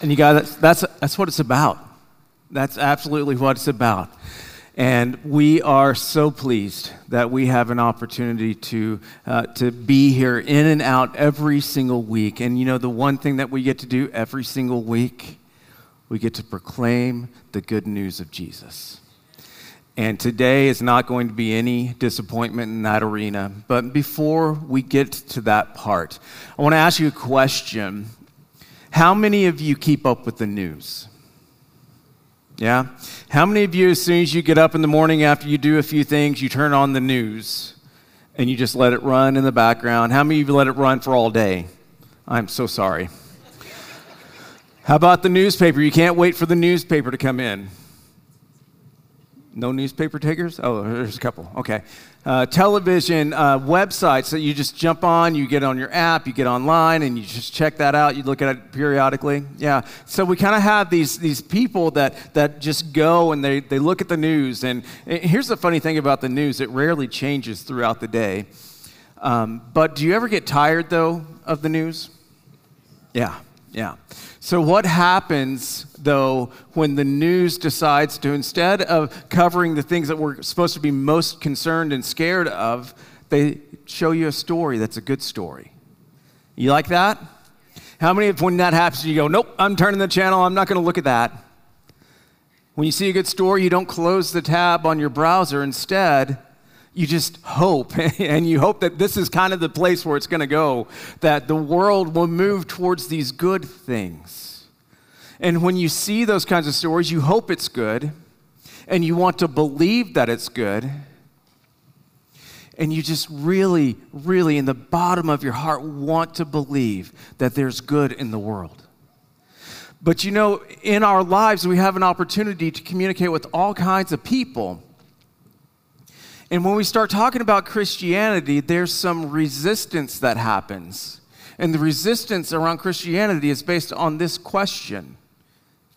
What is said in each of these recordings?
And you guys, that's, that's, that's what it's about. That's absolutely what it's about. And we are so pleased that we have an opportunity to, uh, to be here in and out every single week. And you know, the one thing that we get to do every single week, we get to proclaim the good news of Jesus. And today is not going to be any disappointment in that arena. But before we get to that part, I want to ask you a question. How many of you keep up with the news? Yeah? How many of you, as soon as you get up in the morning after you do a few things, you turn on the news and you just let it run in the background? How many of you let it run for all day? I'm so sorry. How about the newspaper? You can't wait for the newspaper to come in. No newspaper takers? Oh, there's a couple. Okay. Uh, television uh, websites that you just jump on, you get on your app, you get online, and you just check that out. You look at it periodically. Yeah. So we kind of have these, these people that, that just go and they, they look at the news. And, and here's the funny thing about the news it rarely changes throughout the day. Um, but do you ever get tired, though, of the news? Yeah. Yeah. So, what happens though when the news decides to, instead of covering the things that we're supposed to be most concerned and scared of, they show you a story that's a good story? You like that? How many, of when that happens, you go, nope, I'm turning the channel, I'm not going to look at that? When you see a good story, you don't close the tab on your browser. Instead, you just hope, and you hope that this is kind of the place where it's going to go, that the world will move towards these good things. And when you see those kinds of stories, you hope it's good, and you want to believe that it's good. And you just really, really, in the bottom of your heart, want to believe that there's good in the world. But you know, in our lives, we have an opportunity to communicate with all kinds of people. And when we start talking about Christianity, there's some resistance that happens. And the resistance around Christianity is based on this question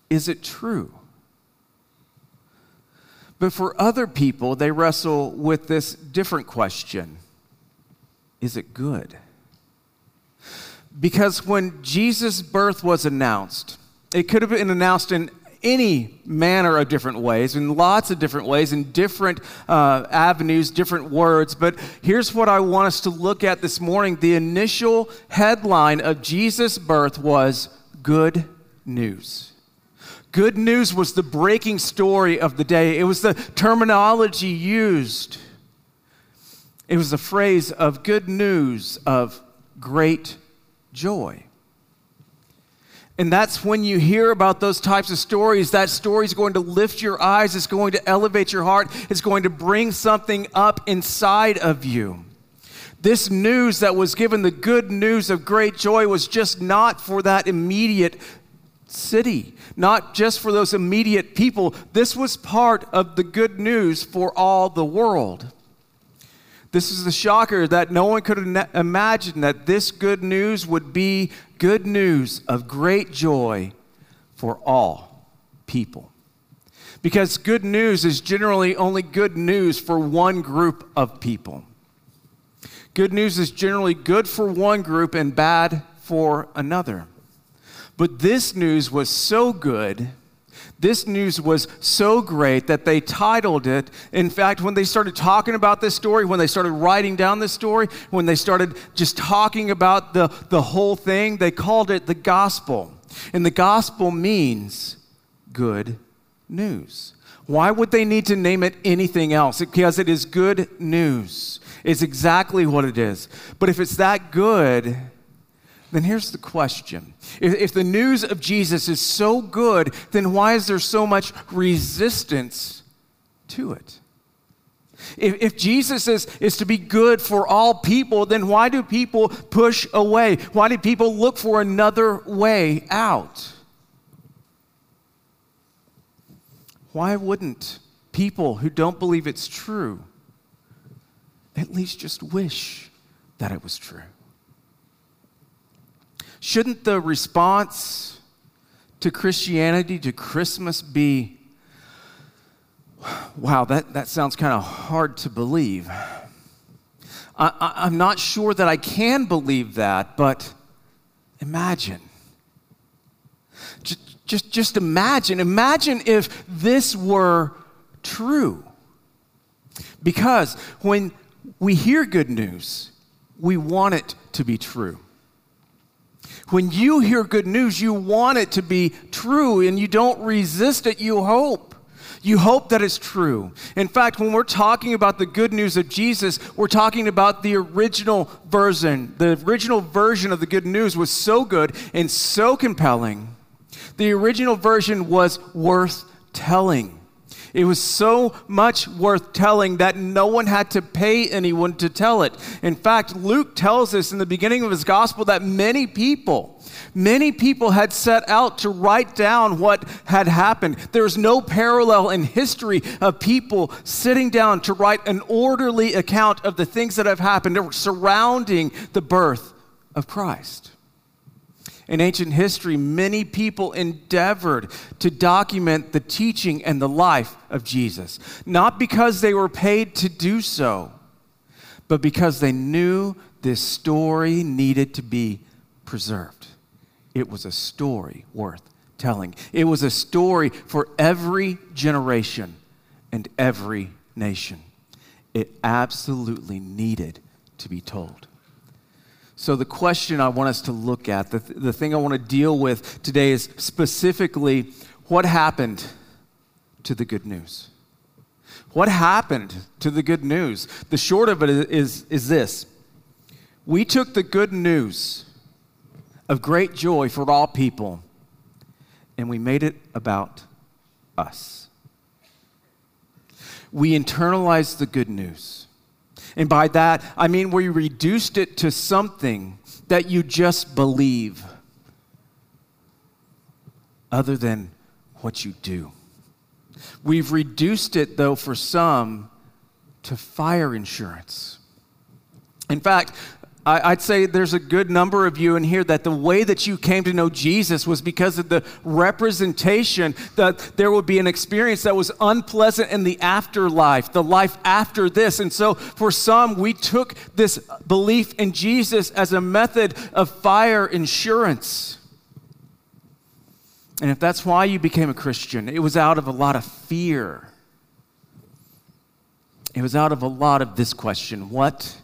Is it true? But for other people, they wrestle with this different question Is it good? Because when Jesus' birth was announced, it could have been announced in any manner of different ways, in lots of different ways, in different uh, avenues, different words. But here's what I want us to look at this morning. The initial headline of Jesus' birth was Good News. Good news was the breaking story of the day, it was the terminology used. It was the phrase of good news of great joy. And that's when you hear about those types of stories, that story is going to lift your eyes, it's going to elevate your heart, it's going to bring something up inside of you. This news that was given, the good news of great joy, was just not for that immediate city, not just for those immediate people. This was part of the good news for all the world. This is the shocker that no one could imagine that this good news would be good news of great joy for all people. Because good news is generally only good news for one group of people. Good news is generally good for one group and bad for another. But this news was so good this news was so great that they titled it. In fact, when they started talking about this story, when they started writing down this story, when they started just talking about the, the whole thing, they called it the gospel. And the gospel means good news. Why would they need to name it anything else? Because it is good news. It's exactly what it is. But if it's that good, then here's the question if, if, the news of Jesus is so good, then why is there so much resistance to it? If, if Jesus is, is to be good for all people, then why do people push away? Why do people look for another way out? Why wouldn't people who don't believe it's true at least just wish that it was true? Shouldn't the response to Christianity, to Christmas, be, wow, that, that sounds kind of hard to believe? I, am not sure that I can believe that, but imagine. J- just, just imagine. Imagine if this were true. Because when we hear good news, we want it to be true. When you hear good news, you want it to be true and you don't resist it, you hope. You hope that it's true. In fact, when we're talking about the good news of Jesus, we're talking about the original version. The original version of the good news was so good and so compelling. The original version was worth telling. It was so much worth telling that no one had to pay anyone to tell it. In fact, Luke tells us in the beginning of his gospel that many people, many people had set out to write down what had happened. There's no parallel in history of people sitting down to write an orderly account of the things that have happened surrounding the birth of Christ. In ancient history, many people endeavored to document the teaching and the life of Jesus, not because they were paid to do so, but because they knew this story needed to be preserved. It was a story worth telling, it was a story for every generation and every nation. It absolutely needed to be told. So, the question I want us to look at, the, th- the thing I want to deal with today is specifically what happened to the good news? What happened to the good news? The short of it is, is this we took the good news of great joy for all people and we made it about us. We internalized the good news. And by that, I mean we reduced it to something that you just believe other than what you do. We've reduced it, though, for some to fire insurance. In fact, I, would say there's a good number of you in here that the way that you came to know Jesus was because of the representation that there would be an experience that was unpleasant in the afterlife, the life after this. And so for some, we took this belief in Jesus as a method of fire insurance. And if that's why you became a Christian, it was out of a lot of fear. It was out of a lot of this question What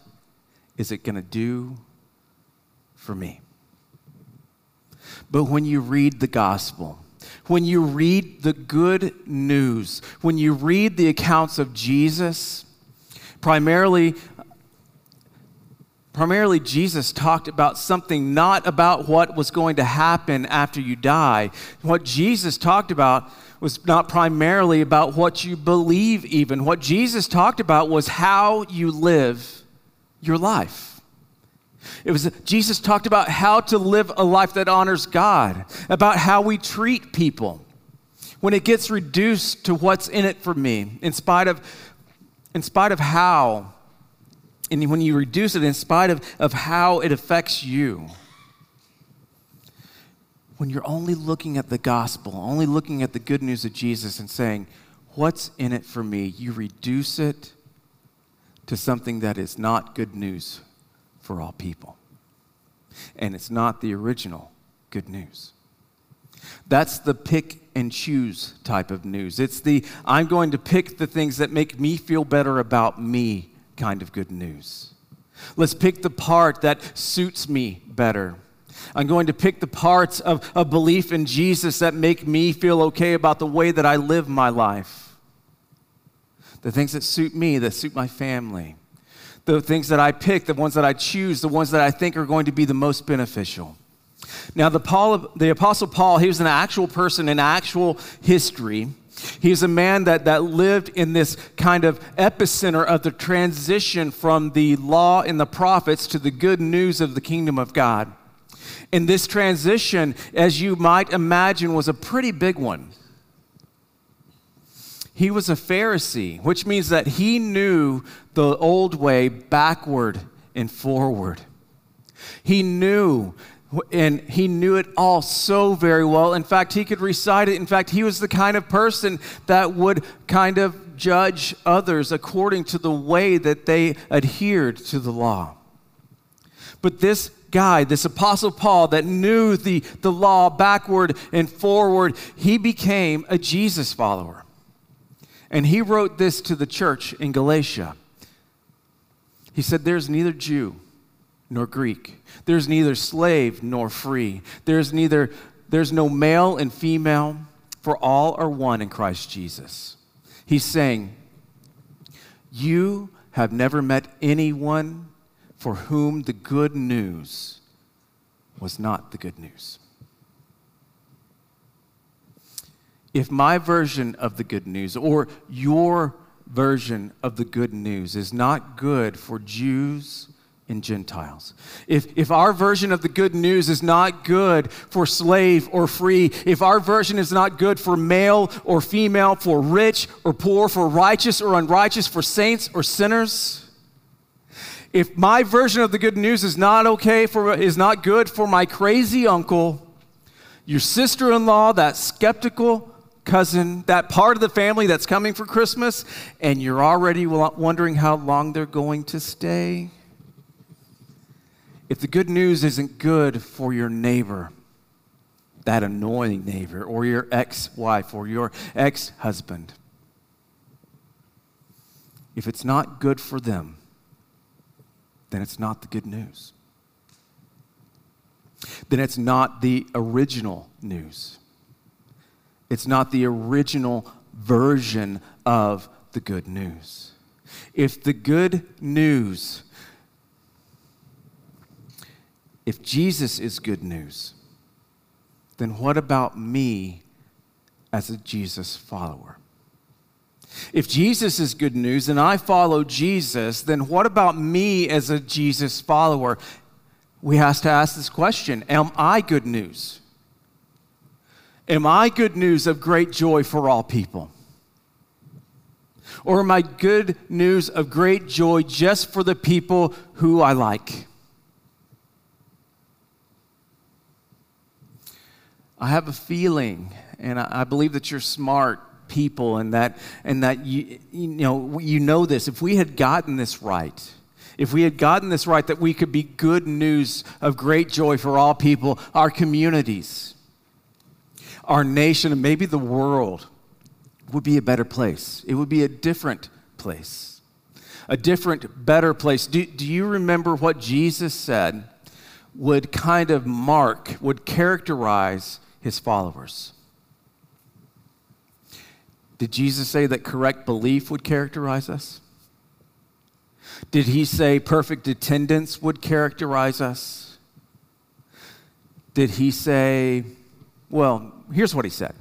is it going to do for me? But when you read the gospel, when you read the good news, when you read the accounts of Jesus, primarily primarily Jesus talked about something not about what was going to happen after you die. What Jesus talked about was not primarily about what you believe even. What Jesus talked about was how you live your life. It was Jesus talked about how to live a life that honors God, about how we treat people. When it gets reduced to what's in it for me, in spite of in spite of how and when you reduce it in spite of, of how it affects you, when you're only looking at the gospel, only looking at the good news of Jesus and saying, What's in it for me? You reduce it to something that is not good news for all people. And it's not the original good news. That's the pick and choose type of news. It's the I'm going to pick the things that make me feel better about me kind of good news. Let's pick the part that suits me better. I'm going to pick the parts of, of belief in Jesus that make me feel okay about the way that I live my life the things that suit me, that suit my family, the things that I pick, the ones that I choose, the ones that I think are going to be the most beneficial. Now, the, Paul, the Apostle Paul, he was an actual person in actual history. He's a man that, that lived in this kind of epicenter of the transition from the law and the prophets to the good news of the kingdom of God. And this transition, as you might imagine, was a pretty big one. He was a Pharisee, which means that he knew the old way backward and forward. He knew and he knew it all so very well. In fact, he could recite it. In fact, he was the kind of person that would kind of judge others according to the way that they adhered to the law. But this guy, this Apostle Paul that knew the, the law backward and forward, he became a Jesus follower. And he wrote this to the church in Galatia. He said, There's neither Jew nor Greek, there's neither slave nor free, there's neither there's no male and female, for all are one in Christ Jesus. He's saying, You have never met anyone for whom the good news was not the good news. If my version of the good news or your version of the good news is not good for Jews and Gentiles. If, if our version of the good news is not good for slave or free, if our version is not good for male or female, for rich or poor, for righteous or unrighteous, for saints or sinners, if my version of the good news is not okay for is not good for my crazy uncle, your sister-in-law, that skeptical cousin, that part of the family that's coming for Christmas, and you're already wondering how long they're going to stay. If the good news isn't good for your neighbor, that annoying neighbor, or your ex wife, or your ex husband, if it's not good for them, then it's not the good news. Then it's not the original news. It's not the original version of the good news. If the good news, if Jesus is good news, then what about me as a Jesus follower? If Jesus is good news and I follow Jesus, then what about me as a Jesus follower? We have to ask this question Am I good news? Am I good news of great joy for all people? Or am I good news of great joy just for the people who I like? I have a feeling, and I believe that you're smart people and that, and that you, you, know, you know this. If we had gotten this right, if we had gotten this right, that we could be good news of great joy for all people, our communities, our nation, and maybe the world would be a better place. It would be a different place, a different, better place. Do, do you remember what Jesus said would kind of mark, would characterize his followers? Did Jesus say that correct belief would characterize us? Did he say perfect attendance would characterize us? Did he say, well, here's what he said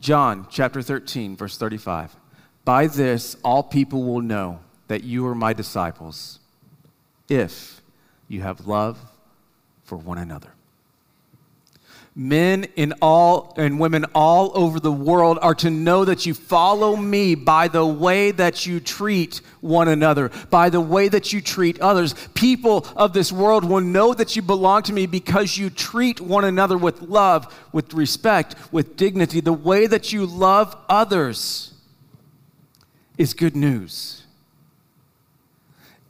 John chapter 13, verse 35. By this, all people will know that you are my disciples if you have love for one another men in all and women all over the world are to know that you follow me by the way that you treat one another, by the way that you treat others. People of this world will know that you belong to me because you treat one another with love, with respect, with dignity. The way that you love others is good news.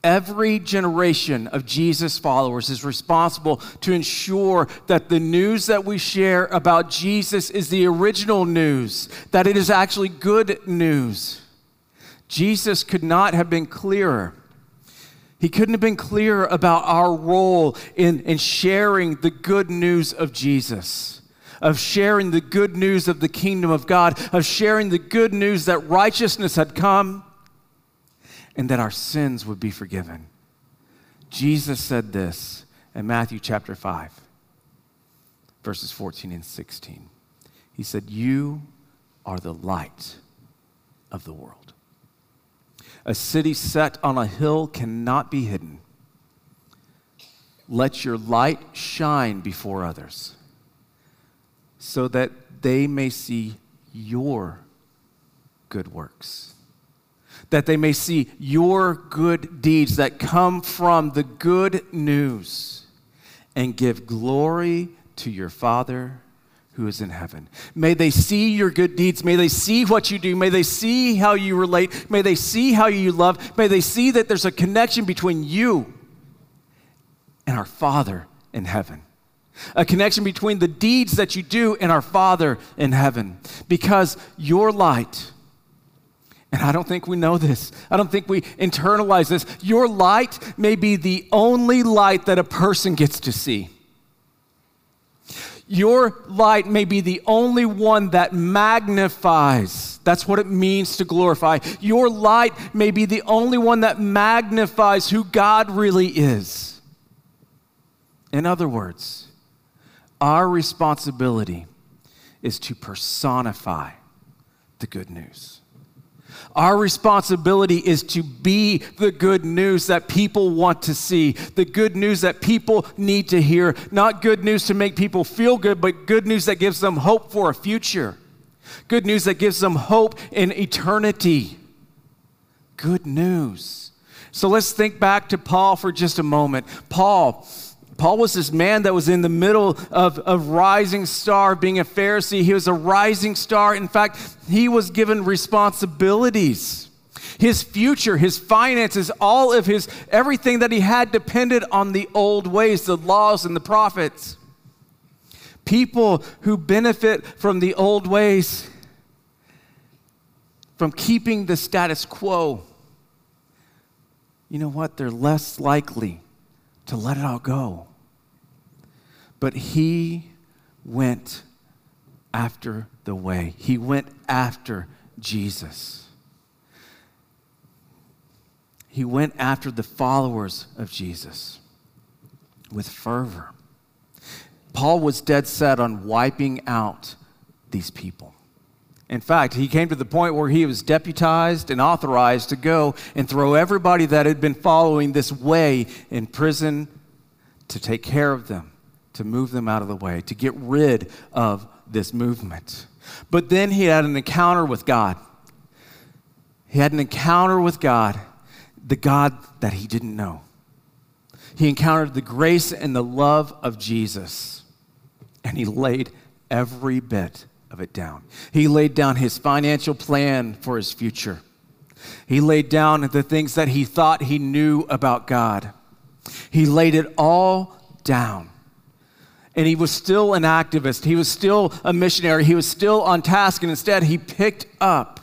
Every generation of Jesus followers is responsible to ensure that the news that we share about Jesus is the original news, that it is actually good news. Jesus could not have been clearer. He couldn't have been clearer about our role in, in sharing the good news of Jesus, of sharing the good news of the kingdom of God, of sharing the good news that righteousness had come and that our sins would be forgiven. Jesus said this in Matthew chapter 5, verses 14 and 16. He said, You are the light of the world. A city set on a hill cannot be hidden. Let your light shine before others so that they may see your good works that they may see your good deeds that come from the good news and give glory to your Father who is in heaven. May they see your good deeds. May they see what you do. May they see how you relate. May they see how you love. May they see that there's a connection between you and our Father in heaven. A connection between the deeds that you do and our Father in heaven. Because your light, and I don't think we know this. I don't think we internalize this. Your light may be the only light that a person gets to see. Your light may be the only one that magnifies. That's what it means to glorify. Your light may be the only one that magnifies who God really is. In other words, our responsibility is to personify the good news. Our responsibility is to be the good news that people want to see, the good news that people need to hear. Not good news to make people feel good, but good news that gives them hope for a future, good news that gives them hope in eternity. Good news. So let's think back to Paul for just a moment. Paul Paul was this man that was in the middle of a rising star, being a Pharisee. He was a rising star. In fact, he was given responsibilities. His future, his finances, all of his, everything that he had depended on the old ways, the laws and the prophets. People who benefit from the old ways, from keeping the status quo, you know what? They're less likely to let it all go. But he went after the way, he went after Jesus. He went after the followers of Jesus with fervor. Paul was dead set on wiping out these people. In fact, he came to the point where he was deputized and authorized to go and throw everybody that had been following this way in prison to take care of them to move them out of the way, to get rid of this movement. But then he had an encounter with God. He had an encounter with God, the God that he didn't know. He encountered the grace and the love of Jesus, and he laid every bit of it down. He laid down his financial plan for his future. He laid down the things that he thought he knew about God. He laid it all down and he was still an activist. He was still a missionary. He was still on task, and instead he picked up.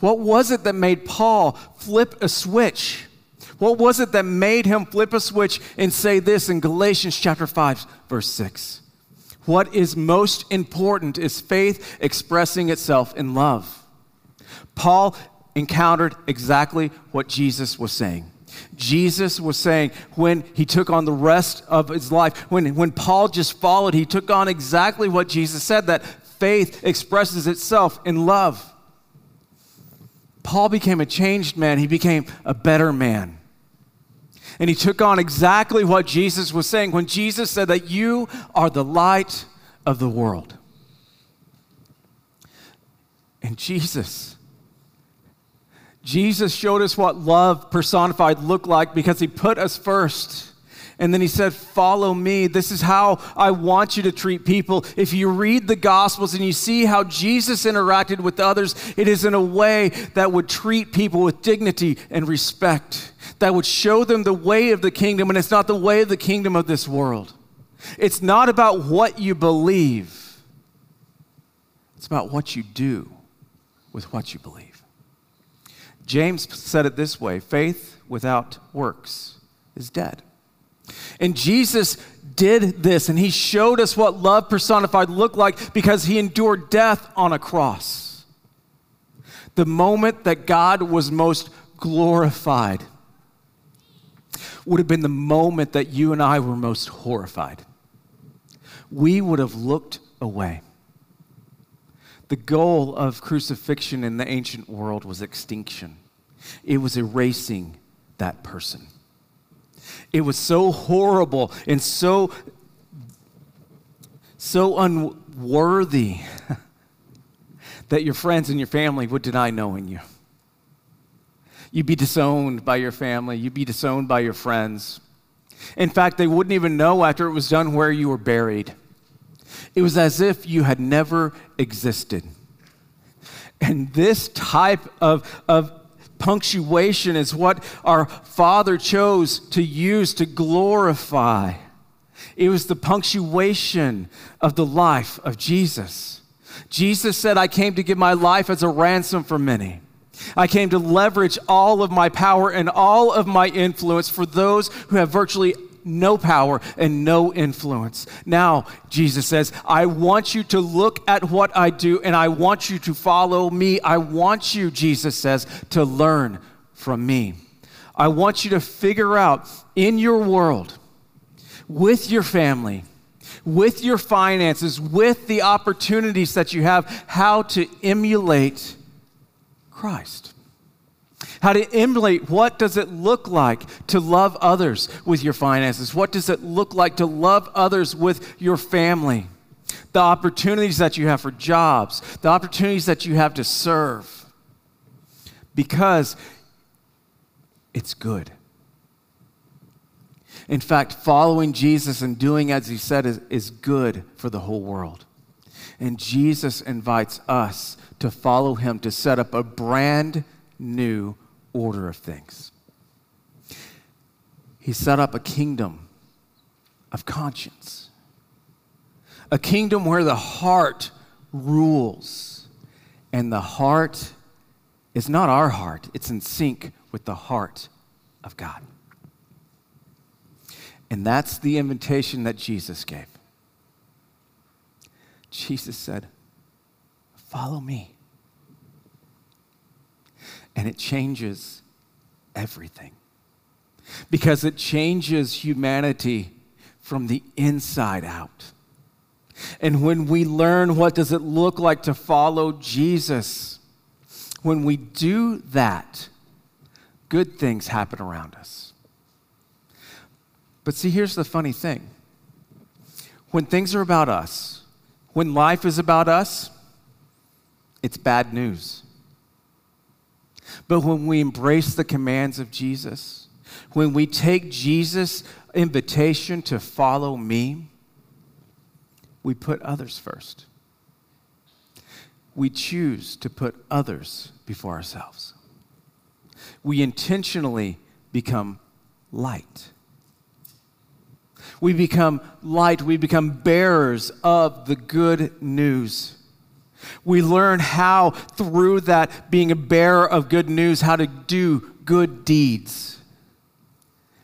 What was it that made Paul flip a switch? What was it that made him flip a switch and say this in Galatians chapter 5 verse 6? What is most important is faith expressing itself in love. Paul encountered exactly what Jesus was saying. Jesus was saying when he took on the rest of his life, when, when Paul just followed, he took on exactly what Jesus said that faith expresses itself in love. Paul became a changed man, he became a better man. And he took on exactly what Jesus was saying when Jesus said that you are the light of the world. And Jesus Jesus showed us what love personified looked like because he put us first. And then he said, Follow me. This is how I want you to treat people. If you read the Gospels and you see how Jesus interacted with others, it is in a way that would treat people with dignity and respect, that would show them the way of the kingdom, and it's not the way of the kingdom of this world. It's not about what you believe, it's about what you do with what you believe. James said it this way faith without works is dead. And Jesus did this, and he showed us what love personified looked like because he endured death on a cross. The moment that God was most glorified would have been the moment that you and I were most horrified. We would have looked away. The goal of crucifixion in the ancient world was extinction, it was erasing that person. It was so horrible and so, so unworthy that your friends and your family would deny knowing you. You'd be disowned by your family, you'd be disowned by your friends. In fact, they wouldn't even know after it was done where you were buried. It was as if you had never existed. And this type of, of Punctuation is what our Father chose to use to glorify. It was the punctuation of the life of Jesus. Jesus said, I came to give my life as a ransom for many. I came to leverage all of my power and all of my influence for those who have virtually no power and no influence. Now, Jesus says, I want you to look at what I do and I want you to follow me. I want you, Jesus says, to learn from me. I want you to figure out in your world, with your family, with your finances, with the opportunities that you have, how to emulate Christ. How to emulate what does it look like to love others with your finances? What does it look like to love others with your family? The opportunities that you have for jobs, the opportunities that you have to serve. Because it's good. In fact, following Jesus and doing as he said is, is good for the whole world. And Jesus invites us to follow him to set up a brand new order of things. He set up a kingdom of conscience, a kingdom where the heart rules. And the heart is not our heart, it's in sync with the heart of God. And that's the invitation that Jesus gave. Jesus said, Follow me and it changes everything. Because it changes humanity from the inside out. And when we learn what does it look like to follow Jesus, when we do that, good things happen around us. But see, here's the funny thing. When things are about us, when life is about us, it's bad news. But when we embrace the commands of Jesus, when we take Jesus' invitation to follow me, we put others first. We choose to put others before ourselves. We intentionally become light. We become light. We become bearers of the good news. We learn how, through that being a bearer of good news, how to do good deeds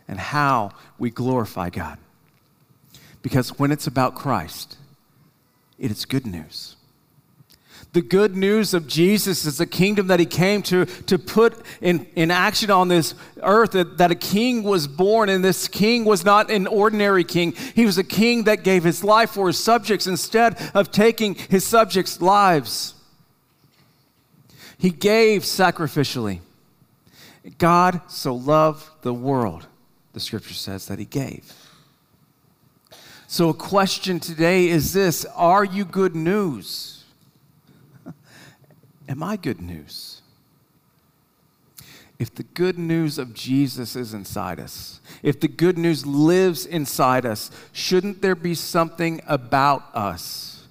and how we glorify God. Because when it's about Christ, it is good news. The good news of Jesus is the kingdom that he came to, to put in, in action on this earth, that, that a king was born, and this king was not an ordinary king. He was a king that gave his life for his subjects instead of taking his subjects' lives. He gave sacrificially. God so loved the world, the scripture says, that he gave. So, a question today is this Are you good news? Am I good news? If the good news of Jesus is inside us, if the good news lives inside us, shouldn't there be something about us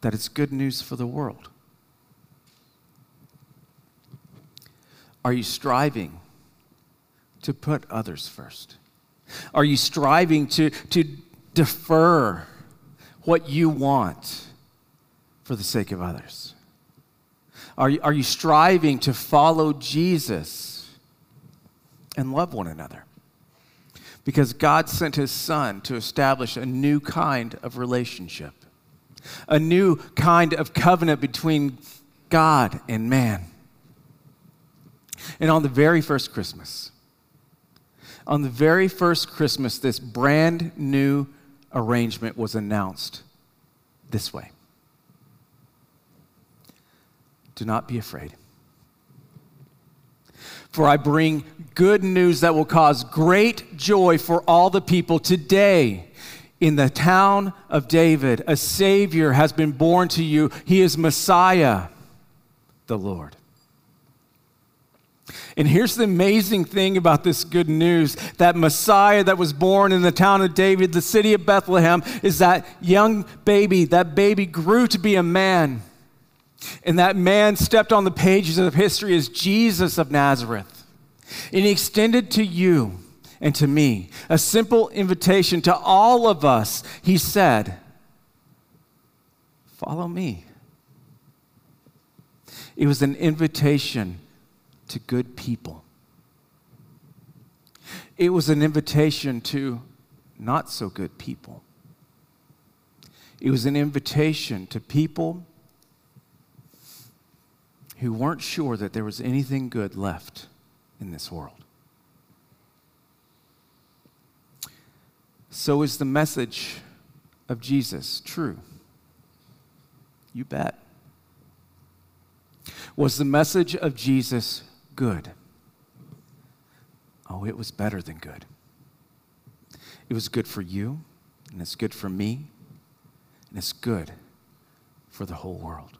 that is good news for the world? Are you striving to put others first? Are you striving to, to defer what you want? For the sake of others? Are you, are you striving to follow Jesus and love one another? Because God sent his son to establish a new kind of relationship, a new kind of covenant between God and man. And on the very first Christmas, on the very first Christmas, this brand new arrangement was announced this way do not be afraid. For I bring good news that will cause great joy for all the people. Today, in the town of David, a Savior has been born to you. He is Messiah, the Lord. And here's the amazing thing about this good news that Messiah that was born in the town of David, the city of Bethlehem, is that young baby, that baby grew to be a man And that man stepped on the pages of history as Jesus of Nazareth. And he extended to you and to me a simple invitation to all of us. He said, Follow me. It was an invitation to good people. It was an invitation to not so good people. It was an invitation to people who weren't sure that there was anything good left in this world. So is the message of Jesus true? You bet. Was the message of Jesus good? Oh, it was better than good. It was good for you, and it's good for me, and it's good for the whole world.